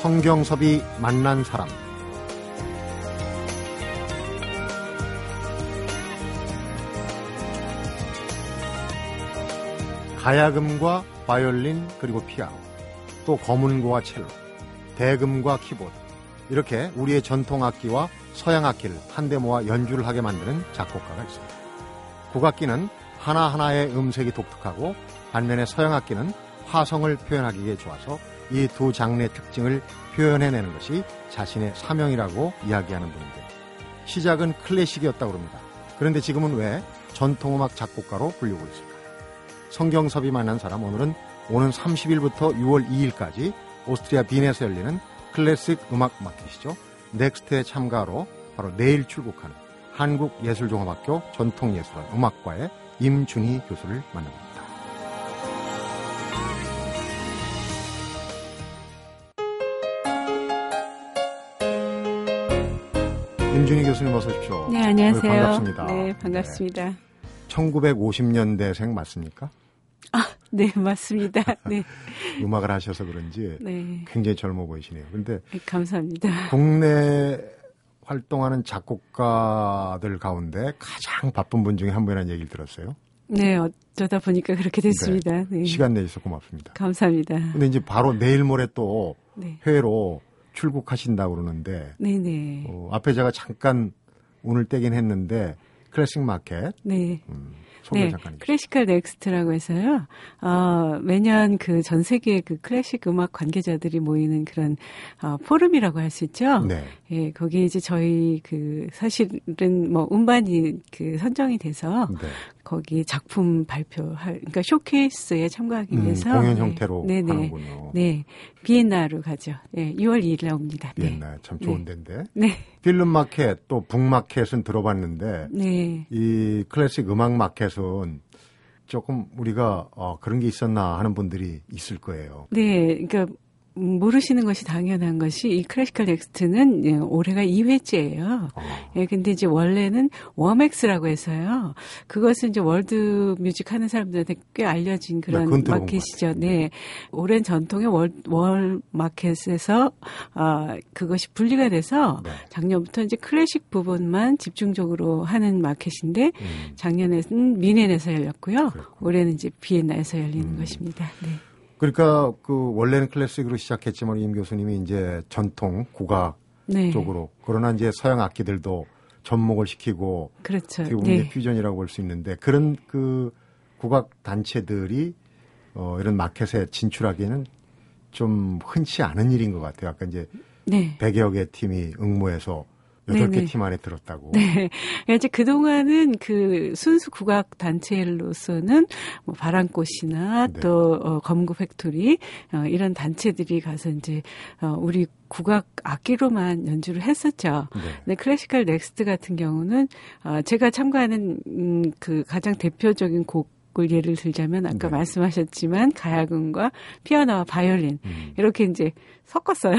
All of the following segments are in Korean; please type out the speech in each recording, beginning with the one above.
성경섭이 만난 사람 가야금과 바이올린 그리고 피아노 또 거문고와 첼로 대금과 키보드 이렇게 우리의 전통 악기와 서양 악기를 한데 모아 연주를 하게 만드는 작곡가가 있습니다. 국악기는 하나하나의 음색이 독특하고 반면에 서양 악기는 화성을 표현하기에 좋아서 이 두 장르의 특징을 표현해내는 것이 자신의 사명이라고 이야기하는 분인데 시작은 클래식이었다고 합니다. 그런데 지금은 왜 전통음악 작곡가로 불리고 있을까요? 성경섭이 만난 사람 오늘은 오는 30일부터 6월 2일까지 오스트리아 빈에서 열리는 클래식 음악 마켓이죠. Next에 참가로 바로 내일 출국하는 한국예술종합학교 전통예술원 음악과의 임준희 교수를 만납니다. 임준희 교수님 어서 오십시오. 네, 안녕하세요. 반갑습니다. 네, 반갑습니다. 네. 1950년대생 맞습니까? 아, 네, 맞습니다. 네. 음악을 하셔서 그런지 네. 굉장히 젊어 보이시네요. 근데 네, 감사합니다. 국내 활동하는 작곡가들 가운데 가장 바쁜 분 중에 한 분이라는 얘기를 들었어요. 네, 어쩌다 보니까 그렇게 됐습니다. 네. 시간 내주셔서 고맙습니다. 감사합니다. 근데 이제 바로 내일 모레 또 네. 해외로 출국하신다고 그러는데 네네. 어, 앞에 제가 잠깐 오늘 떼긴 했는데 클래식 마켓 네. 음, 네. Classical Next라고 해서요. 어, 매년 그 전 세계 그 클래식 음악 관계자들이 모이는 그런 어, 포럼이라고 할 수 있죠. 네. 예, 거기에 이제 저희 그 사실은 뭐 음반이 그 선정이 돼서 네. 거기 작품 발표할 그러니까 쇼케이스에 참가하기 음, 위해서 공연 네. 형태로 네네. 하는군요. 네, 비엔나로 가죠. 네, 2월 2일에 옵니다. 네. 옛날 참 좋은 데인데 네, 필름 마켓 또 북 마켓은 들어봤는데 네, 이 클래식 음악 마켓은 조금 우리가 어, 그런 게 있었나 하는 분들이 있을 거예요. 네. 그러니까 모르시는 것이 당연한 것이 이 Classical Next는 예, 올해가 2회째예요. 어, 예, 근데 이제 원래는 WOMEX라고 해서요. 그것은 이제 world music 하는 사람들한테 꽤 알려진 네, 그런 들어본 마켓이죠. 네. 오랜 전통의 월, 월 마켓에서, 아, 그것이 분리가 돼서 네. 작년부터 이제 클래식 부분만 집중적으로 하는 마켓인데 음, 작년에는 뮌헨에서 열렸고요. 그렇군요. 올해는 이제 비엔나에서 열리는 음. 것입니다. 네. 그러니까 그 원래는 클래식으로 시작했지만 임 교수님이 이제 전통 국악 네. 쪽으로 그러나 이제 서양 악기들도 접목을 시키고 그렇죠. 어떻게 보면 이제 네. 퓨전이라고 볼 수 있는데 그런 그 국악 단체들이 어 이런 마켓에 진출하기에는 좀 흔치 않은 일인 것 같아요. 아까 이제 네. 100여 개 팀이 응모해서 8개 네네. 팀 안에 들었다고. 네. 그러니까 이제 그동안은 그 순수 국악 단체로서는 뭐 바람꽃이나 네. 또 어, 거문고 팩토리 어, 이런 단체들이 가서 이제 어, 우리 국악 악기로만 연주를 했었죠. 네. 근데 Classical Next 같은 경우는 어, 제가 참가하는 음, 그 가장 대표적인 곡 을 예를 들자면 아까 네. 말씀하셨지만 가야금과 피아노와 바이올린 음. 이렇게 이제 섞었어요.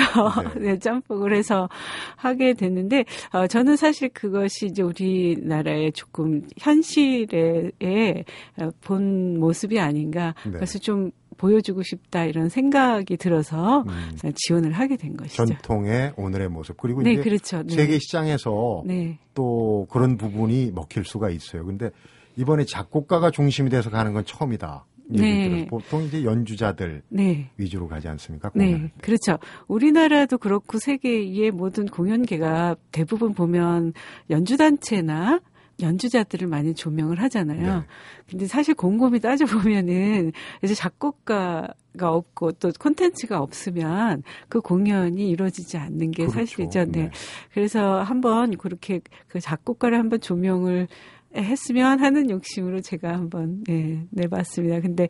네. 네, 짬뽕을 해서 하게 됐는데, 어, 저는 사실 그것이 이제 우리나라의 조금 현실에 어, 본 모습이 아닌가. 네. 그래서 좀 보여주고 싶다 이런 생각이 들어서 음. 지원을 하게 된 것이죠. 전통의 오늘의 모습 그리고 네, 이제 그렇죠. 네. 세계 시장에서 네. 또 그런 부분이 먹힐 수가 있어요. 근데 이번에 작곡가가 중심이 돼서 가는 건 처음이다. 네. 보통 이제 연주자들 네. 위주로 가지 않습니까? 공연을. 네, 그렇죠. 우리나라도 그렇고 세계의 모든 공연계가 대부분 보면 연주단체나 연주자들을 많이 조명을 하잖아요. 네. 근데 사실 곰곰이 따져보면은 이제 작곡가가 없고 또 콘텐츠가 없으면 그 공연이 이루어지지 않는 게 그렇죠. 사실이죠. 네. 네. 그래서 한번 그렇게 그 작곡가를 한번 조명을 했으면 하는 욕심으로 제가 한번 예, 내봤습니다. 근데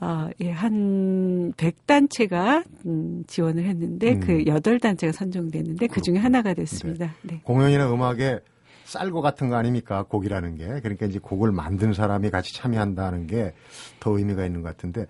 아, 예, 한 100단체가 음, 지원을 했는데 음. 그 8단체가 선정됐는데 그 중에. 하나가 됐습니다. 네. 공연이나 음악에 쌀과 같은 거 아닙니까? 곡이라는 게. 그러니까 이제 곡을 만든 사람이 같이 참여한다는 게 더 의미가 있는 것 같은데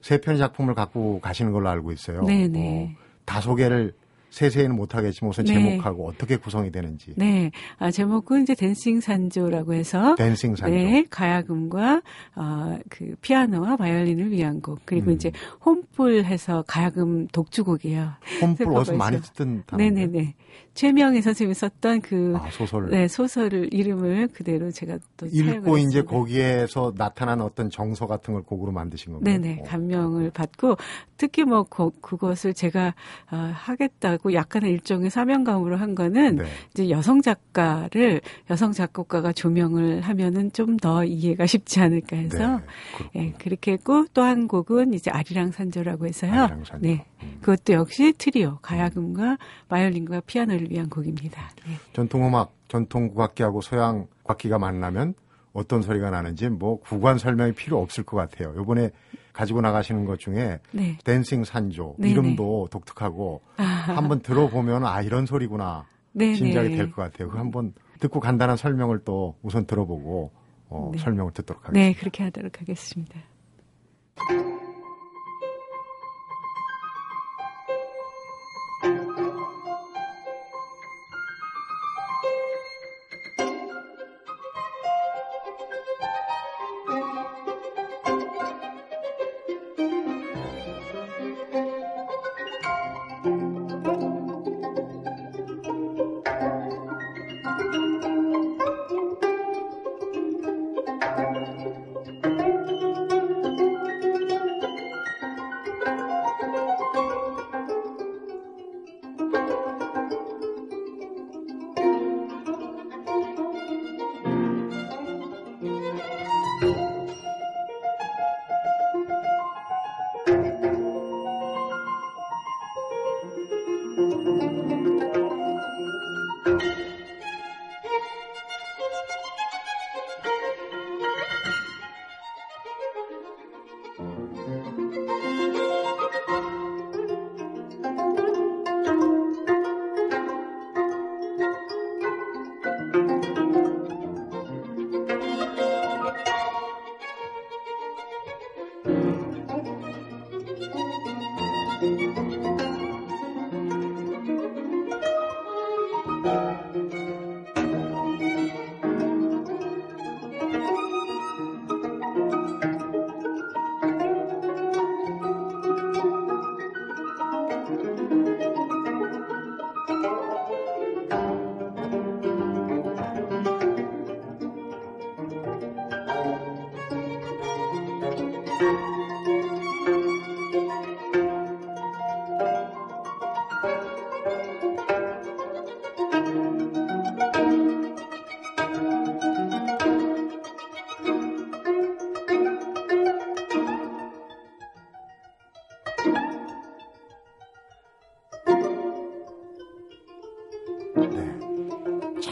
세 편의 작품을 갖고 가시는 걸로 알고 있어요. 네네. 어, 다 소개를 세세히는 못하겠지만 우선 네. 제목하고 어떻게 구성이 되는지. 네, 아, 제목은 이제 dancing 산조라고 해서 dancing 산조. 네, 가야금과 어, 그 피아노와 바이올린을 위한 곡 그리고 음. 이제 혼불 해서 가야금 독주곡이에요. 홈불 어디서 많이. 듣던 단어인데. 네네네. 최명희 선생님이 썼던 그 아, 소설. 네, 소설을 이름을 그대로 제가 또 읽고 이제. 거기에서 나타난 어떤 정서 같은 걸 곡으로 만드신 건가요? 네네 어. 감명을 받고 특히 뭐 그, 그것을 제가 어, 하겠다 고 약간의 일종의 사명감으로 한 거는 네. 이제 여성 작가를 여성 작곡가가 조명을 하면은 좀 더 이해가 쉽지 않을까 해서 네. 예, 그렇게 했고 또 한 곡은 이제 아리랑 산조라고 해서요. 아리랑 산조. 네. 음. 그것도 역시 트리오, 가야금과 바이올린과 피아노를 위한 곡입니다. 네. 전통음악, 전통 국악기하고 서양 국악기가 만나면 어떤 소리가 나는지 뭐 구간 설명이 필요 없을 것 같아요. 요번에 가지고 나가시는 것 중에 네. 댄싱 산조 네네. 이름도 독특하고 아, 한번 들어보면 아 이런 소리구나 네네. 짐작이 될 것 같아요. 그 한번 듣고 간단한 설명을 또 우선 들어보고 어, 네. 설명을 듣도록 하겠습니다. 네, 그렇게 하도록 하겠습니다. 네.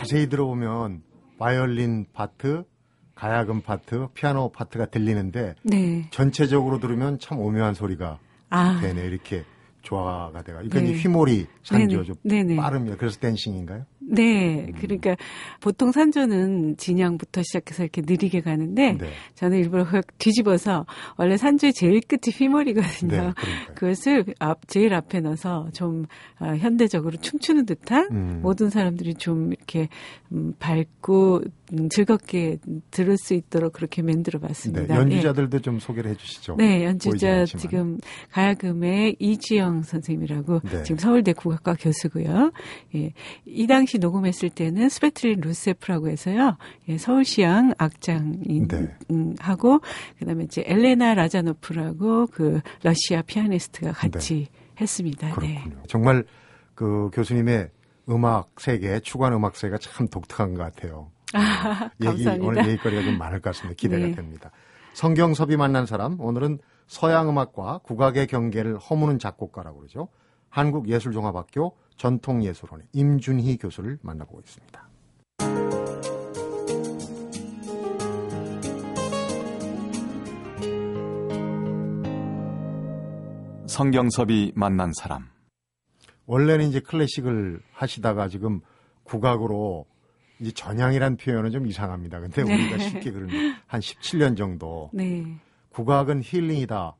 자세히 들어보면 바이올린 파트, 가야금 파트, 피아노 파트가 들리는데 네. 전체적으로 들으면 참 오묘한 소리가 아, 되네 이렇게 조화가 돼가. 이건 네. 휘몰이 산조죠. 네네. 네네. 빠름이야. 그래서 dancing인가요? 네. 그러니까 보통 산조는 진양부터 시작해서 이렇게 느리게 가는데 네. 저는 일부러 확 뒤집어서 원래 산조의 제일 끝이 휘몰이거든요. 네, 그러니까요. 그것을 앞, 제일 앞에 넣어서 좀 아, 현대적으로 춤추는 듯한 음. 모든 사람들이 좀 이렇게 음, 밝고 음, 즐겁게 들을 수 있도록 그렇게 만들어 네. 봤습니다. 연주자들도 좀 소개를 해 주시죠. 네, 보이진 연주자. 지금 가야금의 이지영 선생님이라고 네. 지금 서울대 국악과 교수고요. 예, 이 당시 녹음했을 때는 스베틀린 루세프라고 해서요. 예, 서울시향 악장인 네. 음, 하고 그다음에 이제 엘레나 라자노프라고 그 러시아 피아니스트가 같이 했습니다. 네. 그렇군요. 정말 그 교수님의 음악 세계, 추구한 음악 세계가 참 독특한 것 같아요. 아, 얘기, 감사합니다. 오늘 얘기거리가 좀 많을 것 같습니다. 기대가 네. 됩니다. 성경섭이 만난 사람, 오늘은 서양 음악과 국악의 경계를 허무는 작곡가라고 그러죠. 한국예술종합학교 전통예술원의 임준희 교수를 만나보고 있습니다. 성경섭이 만난 사람. 원래는 이제 클래식을 하시다가 지금 국악으로 이제 전향이란 표현은 좀 이상합니다. 근데 네. 우리가 쉽게 그러는 한 17년 정도 네. 국악은 힐링이다.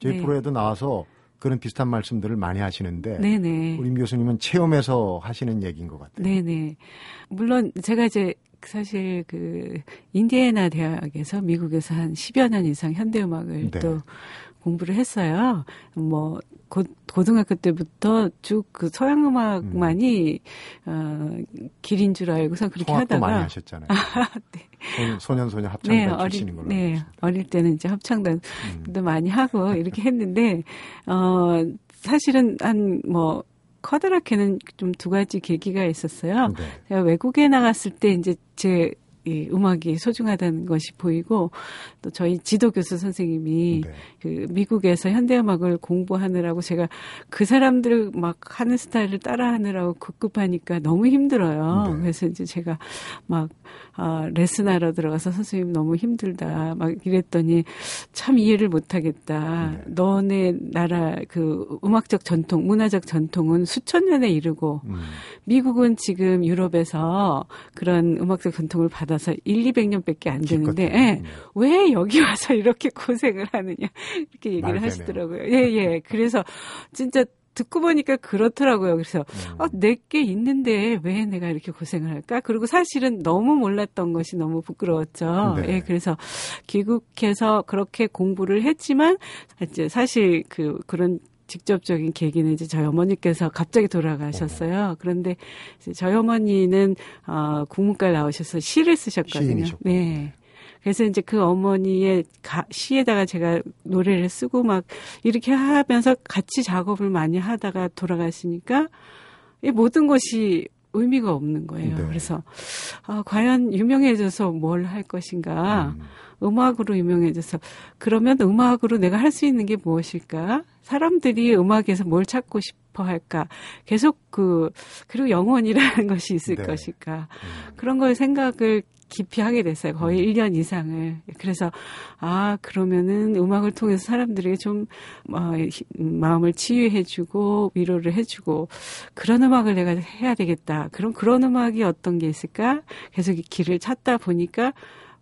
저희 네. 프로에도 나와서 그런 비슷한 말씀들을 많이 하시는데 네네. 우리 임 교수님은 체험해서 하시는 얘기인 것 같아요. 네네. 물론 제가 이제 사실 그 인디애나 대학에서 미국에서 한 10여 년 이상 현대 음악을 네. 또 공부를 했어요. 뭐 고, 고등학교 때부터 쭉 그 서양 음악만이 어 길인 줄 알고서 그렇게 하다가 많이 하셨잖아요. 소- 소년 소녀 네, 합창단 어릴, 출신인 걸로 네. 어릴 때는 이제 합창단도 음. 많이 하고 이렇게 했는데, 어, 사실은 한, 뭐, 커다랗게는 좀 두 가지 계기가 있었어요. 네. 제가 외국에 나갔을 때 이제 제 이 음악이 소중하다는 것이 보이고 또 저희 지도 교수 선생님이 네. 그 미국에서 현대음악을 공부하느라고 제가 그 사람들 막 하는 스타일을 따라하느라고 급급하니까 너무 힘들어요. 네. 그래서 이제 제가 막 아, 레슨하러 들어가서 선생님 너무 힘들다 막 이랬더니 참 이해를 못하겠다. 네. 너네 나라 그 음악적 전통, 문화적 전통은 수천 년에 이르고 음. 미국은 지금 유럽에서 그런 음악적 전통을 받아 서 1, 200년밖에 안 되는데. 예, 음. 왜 여기 와서 이렇게 고생을 하느냐 이렇게 얘기를. 하시더라고요. 예, 예. 그래서 진짜 듣고 보니까 그렇더라고요. 그래서 음. 어, 내게 있는데 왜 내가 이렇게 고생을 할까? 그리고 사실은 너무 몰랐던 것이 너무 부끄러웠죠. 네. 예, 그래서 귀국해서 그렇게 공부를 했지만 이제 사실 그 그런 직접적인 계기는 이제 저희 어머니께서 갑자기 돌아가셨어요. 그런데 저희 어머니는 어, 국문과를 나오셔서 시를 쓰셨거든요. 시인이셨군요. 네. 그래서 이제 그 어머니의 가, 시에다가 제가 노래를 쓰고 막 이렇게 하면서 같이 작업을 많이 하다가 돌아가시니까 이 모든 것이 의미가 없는 거예요. 네. 그래서 아, 과연 유명해져서 뭘 할 것인가? 음. 음악으로 유명해져서 그러면 음악으로 내가 할 수 있는 게 무엇일까? 사람들이 음악에서 뭘 찾고 싶어 할까? 계속 그 그리고 영혼이라는 것이 있을 네. 것일까? 음. 그런 걸 생각을 깊이 하게 됐어요. 거의 1년 이상을. 그래서, 아, 그러면은 음악을 통해서 사람들에게 좀, 어, 히- 마음을 치유해주고, 위로를 해주고, 그런 음악을 내가 해야 되겠다. 그럼 그런 음악이 어떤 게 있을까? 계속 이 길을 찾다 보니까,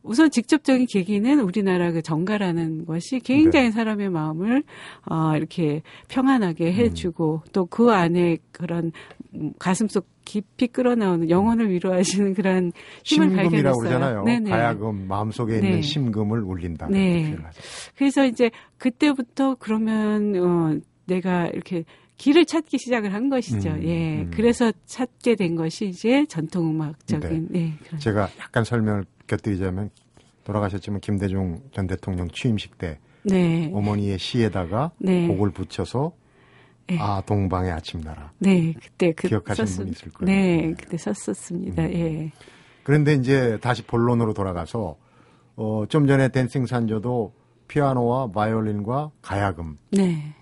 우선 직접적인 계기는 우리나라 그 정가라는 것이 굉장히 네. 사람의 마음을 어, 이렇게 평안하게 해주고 또그 안에 그런 음, 가슴속 깊이 끌어나오는 영혼을 위로하시는 그런 힘을 심금이라고 발견했어요. 그러잖아요. 네네. 가야금 마음속에 있는 네. 심금을 울린다. 네. 하죠. 그래서 이제 그때부터 그러면 어, 내가 이렇게 길을 찾기 시작을 한 것이죠. 음, 예. 음. 그래서 찾게 된 것이 이제 전통음악적인 네. 그런 제가 약간 설명을 곁들이자면 돌아가셨지만 김대중 전 대통령 취임식 때 네. 어머니의 시에다가 네. 곡을 붙여서 네. 아 동방의 아침 나라. 네, 그때 그 기억하시는 썼- 분이 있을 거예요. 네, 네. 그때 썼었습니다. 음. 예. 그런데 이제 다시 본론으로 돌아가서 어, 좀 전에 댄싱 산조도 피아노와 바이올린과 가야금 네.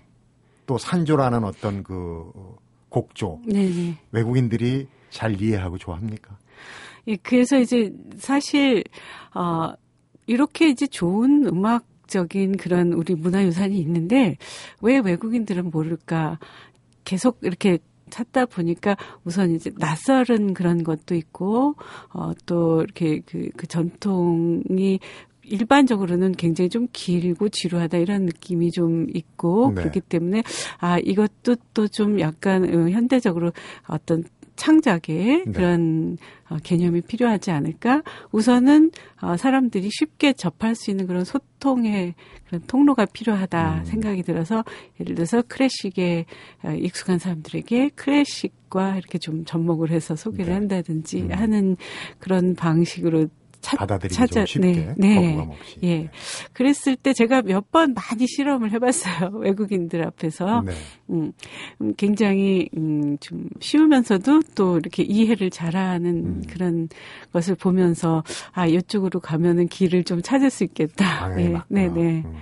또 산조라는 어떤 그 어, 곡조 네, 네. 외국인들이 잘 이해하고 좋아합니까? 예, 그래서 이제 사실 어 이렇게 이제 좋은 음악적인 그런 우리 문화유산이 있는데 왜 외국인들은 모를까? 계속 이렇게 찾다 보니까 우선 이제 낯설은 그런 것도 있고 어또 이렇게 그, 그 전통이 일반적으로는 굉장히 좀 길고 지루하다 이런 느낌이 좀 있고 네. 그렇기 때문에 아 이것도 또 좀 약간 어, 현대적으로 어떤 창작의 네. 그런 어, 개념이 필요하지 않을까? 우선은 어, 사람들이 쉽게 접할 수 있는 그런 소통의 그런 통로가 필요하다 음. 생각이 들어서 예를 들어서 클래식에 어, 익숙한 사람들에게 클래식과 이렇게 좀 접목을 해서 소개를 네. 한다든지 음. 하는 그런 방식으로 찾, 받아들이기 찾아- 좀 쉽게 네, 네. 없이. 예. 그랬을 때 제가 몇 번 많이 실험을 해봤어요. 외국인들 앞에서. 네. 음, 음, 굉장히 음, 좀 쉬우면서도 또 이렇게 이해를 잘하는 음. 그런 것을 보면서 아 이쪽으로 가면은 길을 좀 찾을 수 있겠다. 네, 맞구나. 네, 네. 음.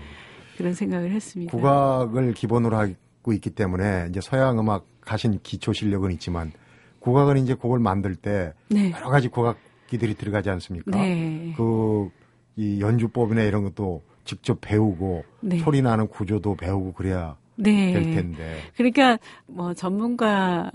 그런 생각을 했습니다. 국악을 기본으로 하고 있기 때문에 이제 서양 음악 가신 기초 실력은 있지만 국악은 이제 곡을 만들 때 네, 여러 가지 국악 기들이 들어가지 않습니까? 네, 그이 연주법이나 이런 것도 직접 배우고 네. 소리 나는 구조도 배우고 그래야 네. 될 텐데. 그러니까 뭐 전문가처럼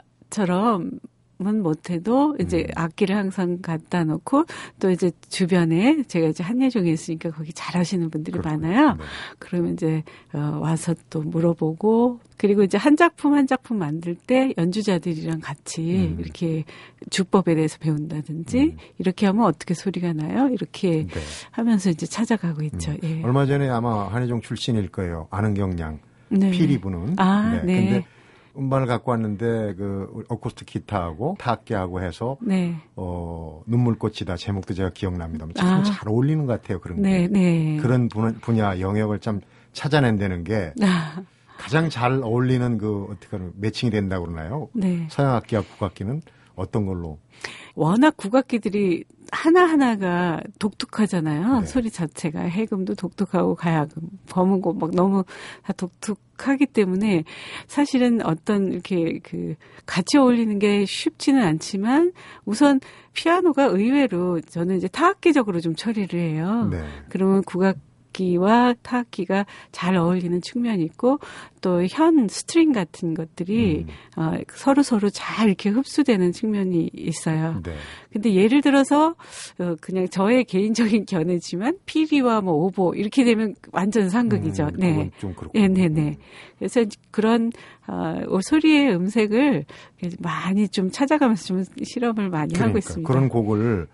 은 못해도 이제 음. 악기를 항상 갖다 놓고 또 이제 주변에 제가 이제 한예종에 있으니까 거기 잘하시는 분들이 그렇군요. 많아요. 네. 그러면 이제 어, 와서 또 물어보고 그리고 이제 한 작품 한 작품 만들 때 연주자들이랑 같이 음. 이렇게 주법에 대해서 배운다든지 음. 이렇게 하면 어떻게 소리가 나요? 이렇게 네. 하면서 이제 찾아가고 있죠. 예. 얼마 전에 아마 한혜종 출신일 거예요. 아는경 양 네. 피리 부는. 아, 네. 근데 음반을 갖고 왔는데 그 어쿠스틱 기타하고 타악기하고 해서 네. 어 눈물꽃이다 제목도 제가 기억납니다. 참 아. 잘 어울리는 것 같아요 그런 네, 게. 네. 그런 분- 분야 영역을 참 찾아낸다는 게 아, 가장 잘 어울리는 그 어떻게 하면 매칭이 된다고 그러나요? 네. 서양 악기와 국악기는 어떤 걸로? 워낙 국악기들이 하나하나가 독특하잖아요. 네. 소리 자체가 해금도 독특하고 가야금, 거문고 막 너무 다 독특하기 때문에 사실은 어떤 이렇게 그 같이 어울리는 게 쉽지는 않지만 우선 피아노가 의외로 저는 이제 타악기적으로 좀 처리를 해요. 네. 그러면 국악 기와 타악기가 잘 어울리는 측면이 있고 또 현 string 같은 것들이 음. 어, 서로 서로 잘 이렇게 흡수되는 측면이 있어요. 네. 근데 예를 들어서 어, 그냥 저의 개인적인 견해지만 피리와 뭐 오보 이렇게 되면 완전 상극이죠. 음, 네. 네, 네, 네. 그래서 그런 어, 소리의 음색을 많이 좀 찾아가면서 좀 실험을 많이 하고 그러니까 있습니다. 그런 곡을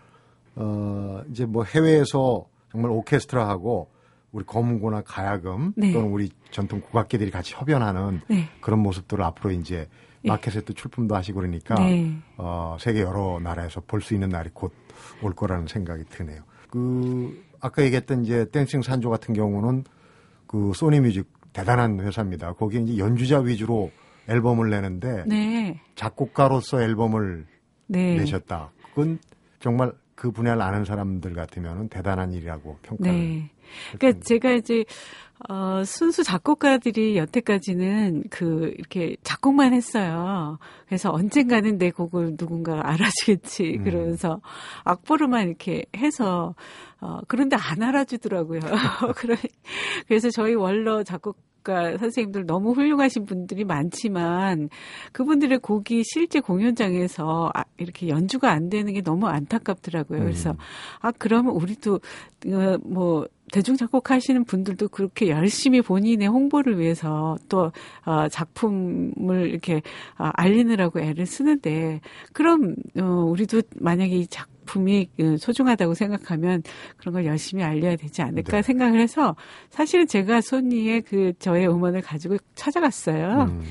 어 이제 뭐 해외에서 정말 오케스트라하고 우리 검은고나 가야금 네. 또는 우리 전통 국악기들이 같이 협연하는 네. 그런 모습들을 앞으로 이제 예. 마켓에 또 출품도 하시고 그러니까 네. 어, 세계 여러 나라에서 볼 수 있는 날이 곧 올 거라는 생각이 드네요. 그 아까 얘기했던 이제 댄싱 산조 같은 경우는 그 소니 뮤직 대단한 회사입니다. 거기 이제 연주자 위주로 앨범을 내는데 네. 작곡가로서 앨범을 네. 내셨다. 그건 정말 그 분야를 아는 사람들 같으면 대단한 일이라고 평가를. 네. 그러니까 제가 이제 어, 순수 작곡가들이 여태까지는 그 이렇게 작곡만 했어요. 그래서 언젠가는 내 곡을 누군가 알아주겠지 음. 그러면서 악보로만 이렇게 해서 어, 그런데 안 알아주더라고요. 그래- 그래서 저희 원로 작곡 가 선생님들 너무 훌륭하신 분들이 많지만 그분들의 곡이 실제 공연장에서 아, 이렇게 연주가 안 되는 게 너무 안타깝더라고요. 그래서 음. 아 그러면 우리도 어, 뭐 대중 작곡하시는 분들도 그렇게 열심히 본인의 홍보를 위해서 또 어, 작품을 이렇게 어, 알리느라고 애를 쓰는데 그럼 어, 우리도 만약에 이 작 품이 어, 소중하다고 생각하면 그런 걸 열심히 알려야 되지 않을까 네. 생각을 해서 사실은 제가 소니의 그 저의 음원을 가지고 찾아갔어요. 음,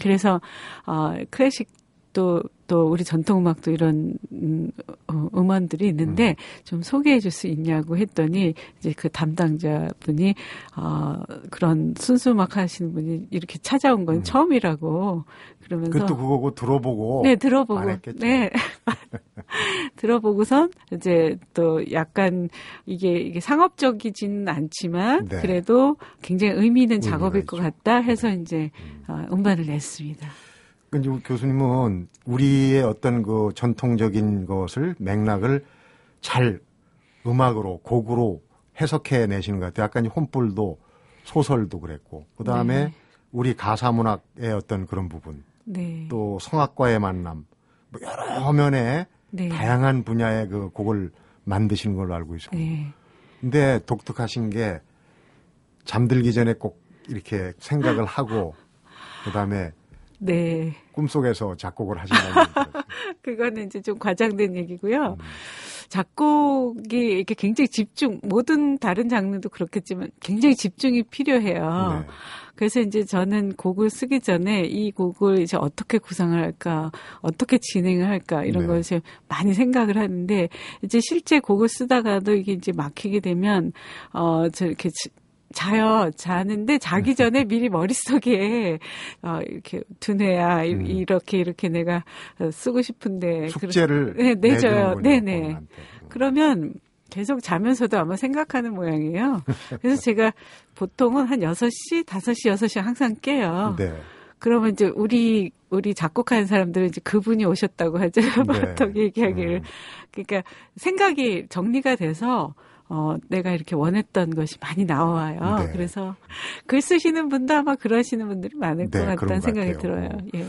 그래서 어 클래식 또, 또 우리 전통음악도 이런 음, 어, 음원들이 있는데 좀 소개해 줄 수 있냐고 했더니 이제 그 담당자 분이 어 그런 순수 음악 하시는 분이 이렇게 찾아온 건 음. 처음이라고 그러면서 그것도 그거고 들어보고 네, 들어보고. 네. 들어보고선 이제 또 약간 이게 이게 상업적이지는 않지만 네. 그래도 굉장히 의미 있는 작업일 것. 같다 해서 이제 어, 음반을 냈습니다. 근데 우리 교수님은 우리의 어떤 그 전통적인 것을 맥락을 잘 음악으로 곡으로 해석해 내시는 것 같아요. 약간 혼불도 소설도 그랬고 그 다음에 네. 우리 가사 문학의 어떤 그런 부분 네. 또 성악과의 만남 뭐 여러 면의 네. 다양한 분야의 그 곡을 만드시는 걸로 알고 있어요. 네. 근데 독특하신 게 잠들기 전에 꼭 이렇게 생각을 하고 그다음에 네. 꿈속에서 작곡을 하신다는. 그거는 이제 좀 과장된 얘기고요. 음. 작곡이 이렇게 굉장히 집중, 모든 다른 장르도 그렇겠지만 굉장히 집중이 필요해요. 네. 그래서 이제 저는 곡을 쓰기 전에 이 곡을 이제 어떻게 구상을 할까, 어떻게 진행을 할까, 이런 네. 걸 이제 많이 생각을 하는데, 이제 실제 곡을 쓰다가도 이게 이제 막히게 되면, 어, 저렇게 지- 자요, 자는데 자기 전에 미리 머릿속에, 어, 이렇게 두뇌야, 이- 음. 이렇게, 이렇게 내가 어, 쓰고 싶은데. 숙제를 네, 내줘요. 네네. 본인한테. 그러면 계속 자면서도 아마 생각하는 모양이에요. 그래서 제가 보통은 한 6시, 5시, 6시 항상 깨요. 네. 그러면 이제 우리, 우리 작곡하는 사람들은 이제 그분이 오셨다고 하죠. 네. 보통 얘기하기를. 음. 그러니까 생각이 정리가 돼서 어, 내가 이렇게 원했던 것이 많이 나와요. 네. 그래서 글 쓰시는 분도 아마 그러시는 분들이 많을 네, 것 같다는 것 생각이 같아요. 들어요. 예.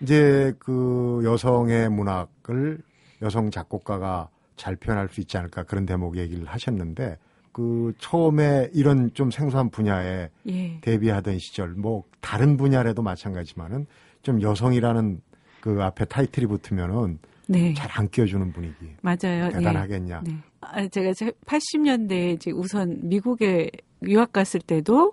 이제 그 여성의 문학을 여성 작곡가가 잘 표현할 수 있지 않을까 그런 대목 얘기를 하셨는데 그 처음에 이런 좀 생소한 분야에 예. 데뷔하던 시절 뭐 다른 분야라도 마찬가지지만은 좀 여성이라는 그 앞에 타이틀이 붙으면은 네. 잘안 끼워주는 분위기 맞아요. 대단하겠냐. 네. 네. 아, 제가 80년대에 이제 우선 미국에 유학 갔을 때도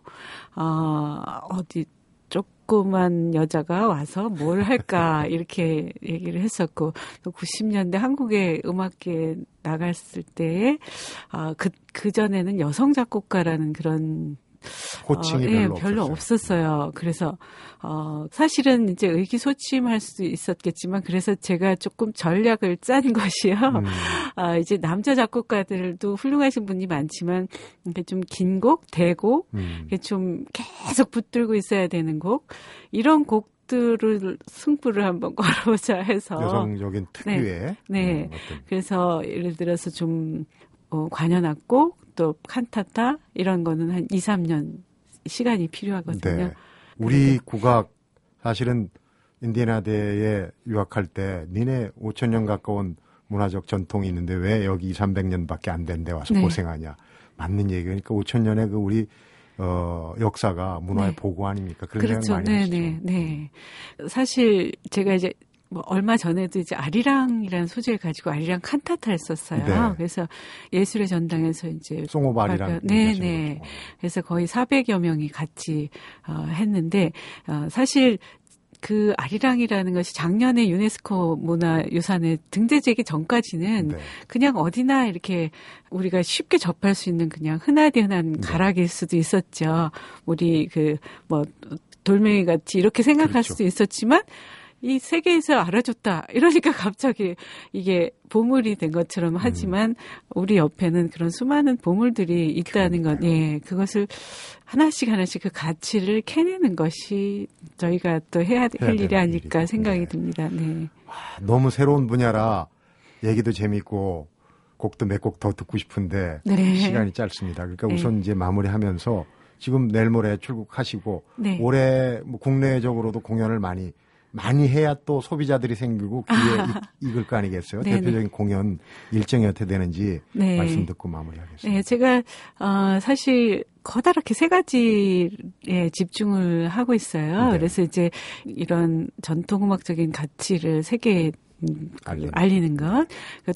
어, 어디 조그만 여자가 와서 뭘 할까 이렇게 얘기를 했었고 또 90년대 한국의 음악계 나갔을 때에 아, 그, 그 전에는 여성 작곡가라는 그런 호칭이 어, 별로, 예, 없었어요. 별로 없었어요. 그래서 어 사실은 이제 의기소침할 수 있었겠지만 그래서 제가 조금 전략을 짠 것이요. 음, 아 이제 남자 작곡가들도 훌륭하신 분이 많지만 이렇게 좀 긴 곡, 대곡, 음. 이렇게 좀 계속 붙들고 있어야 되는 곡 이런 곡 들을 승부를 한번 걸어보자 해서 여성적인 특유의 네. 음, 어떤 그래서 예를 들어서 좀 어, 관현악곡 또 칸타타 이런 거는 한 2, 3년 시간이 필요하거든요. 네. 우리 국악 사실은 인디애나대에 유학할 때 니네 5천 년 가까운 문화적 전통이 있는데 왜 여기 2, 300년밖에 안 된데 와서 네. 고생하냐. 맞는 얘기니까 5천 년의 그 우리 어 역사가 문화의 네. 보고 아닙니까? 그런 그렇죠. 생각 많이 네. 네, 네. 사실 제가 이제 뭐 얼마 전에도 이제 아리랑이라는 소재를 가지고 아리랑 칸타타를 썼어요. 네. 그래서 예술의 전당에서 이제 송오발이랑 발표- 네, 네. 그래서 거의 400여 명이 같이 어, 했는데 어, 사실 그 아리랑이라는 것이 작년에 유네스코 문화유산에 등재되기 전까지는 네. 그냥 어디나 이렇게 우리가 쉽게 접할 수 있는 그냥 흔하디 흔한 네. 가락일 수도 있었죠. 우리 그뭐 돌멩이 같이 이렇게 생각할 그렇죠. 수도 있었지만 이 세계에서 알아줬다. 이러니까 갑자기 이게 보물이 된 것처럼 하지만 우리 옆에는 그런 수많은 보물들이 있다는 것, 예, 그것을 하나씩 하나씩 그 가치를 캐내는 것이 저희가 또 해야 할 해야 일이 아닐까 생각이 네. 듭니다. 네. 너무 새로운 분야라 얘기도 재밌고 곡도 몇 곡 더 듣고 싶은데 네. 시간이 짧습니다. 그러니까 네. 우선 이제 마무리하면서 지금 내일 모레 출국하시고 네. 올해 뭐 국내적으로도 공연을 많이 많이 해야 또 소비자들이 생기고 귀에 이- 익을 거 아니겠어요? 네네. 대표적인 공연 일정이 어떻게 되는지 네. 말씀 듣고 마무리하겠습니다. 네, 제가 어 사실 커다랗게 세 가지에 집중을 하고 있어요. 네. 그래서 이제 이런 전통음악적인 가치를 세계에 알리는. 알리는 것.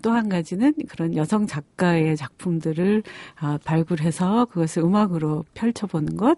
또 한 가지는 그런 여성 작가의 작품들을 아, 발굴해서 그것을 음악으로 펼쳐보는 것.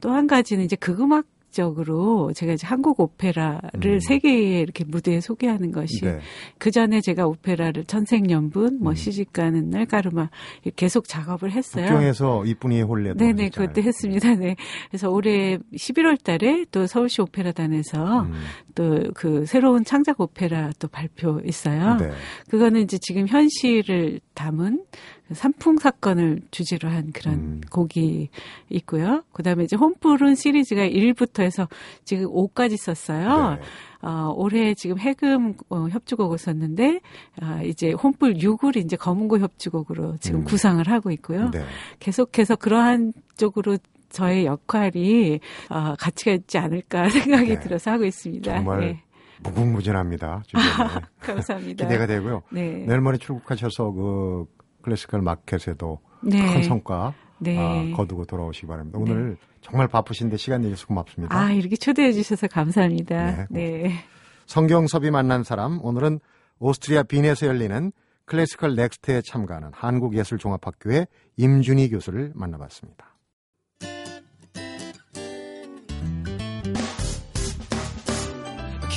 또 한 가지는 이제 극음악 적으로 제가 이제 한국 오페라를 음. 세계에 이렇게 무대에 소개하는 것이 네. 그 전에 제가 오페라를 천생연분, 뭐 음. 시집가는 날 까르마 계속 작업을 했어요. 북경에서 이쁜이의 홀레도 네네, 하셨잖아요. 그때 했습니다. 네. 그래서 올해 11월 달에 또 서울시 오페라단에서 음, 또 그 새로운 창작 오페라 또 발표 있어요. 네. 그거는 이제 지금 현실을 담은 그 산풍 사건을 주제로 한 그런 음. 곡이 있고요. 그 다음에 이제 홈불은 시리즈가 1부터 해서 지금 5까지 썼어요. 네. 어, 올해 지금 해금 어, 협주곡을 썼는데, 아, 이제 홈불 6을 이제 검은고 협주곡으로 지금 음. 구상을 하고 있고요. 네. 계속해서 그러한 쪽으로 저의 역할이 어, 가치가 있지 않을까 생각이 네. 들어서 하고 있습니다. 정말 네. 무궁무진합니다. 감사합니다. 기대가 되고요. 네. 내일 모레 출국하셔서 그 classical 마켓에도 네. 큰 성과 네. 아, 거두고 돌아오시기 바랍니다. 오늘 정말 바쁘신데 시간 내주셔서 고맙습니다. 아, 이렇게 초대해 주셔서 감사합니다. 네, 네. 성경섭이 만난 사람 오늘은 오스트리아 빈에서 열리는 Classical Next에 참가하는 한국예술종합학교의 임준희 교수를 만나봤습니다.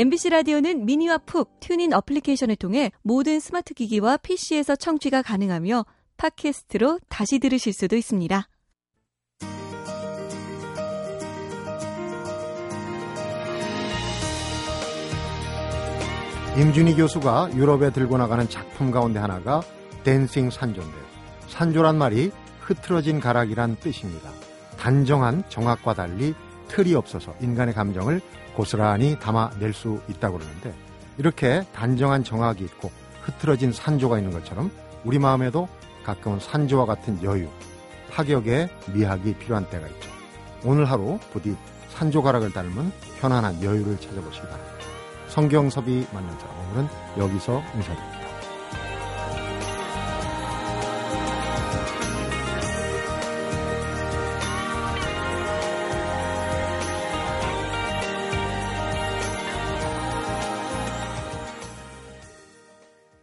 MBC 라디오는 미니와 푹 TuneIn 어플리케이션을 통해 모든 스마트 기기와 PC에서 청취가 가능하며 팟캐스트로 다시 들으실 수도 있습니다. 임준희 교수가 유럽에 들고 나가는 작품 가운데 하나가 Dancing 산조인데요. 산조란 말이 흐트러진 가락이란 뜻입니다. 단정한 정악과 달리 틀이 없어서 인간의 감정을 고스란히 담아낼 수 있다고 그러는데 이렇게 단정한 정악이 있고 흐트러진 산조가 있는 것처럼 우리 마음에도 가끔은 산조와 같은 여유, 파격의 미학이 필요한 때가 있죠. 오늘 하루 부디 산조 가락을 닮은 편안한 여유를 찾아보시기 바랍니다. 성경섭이 만난 사람 오늘은 여기서 인사드립니다.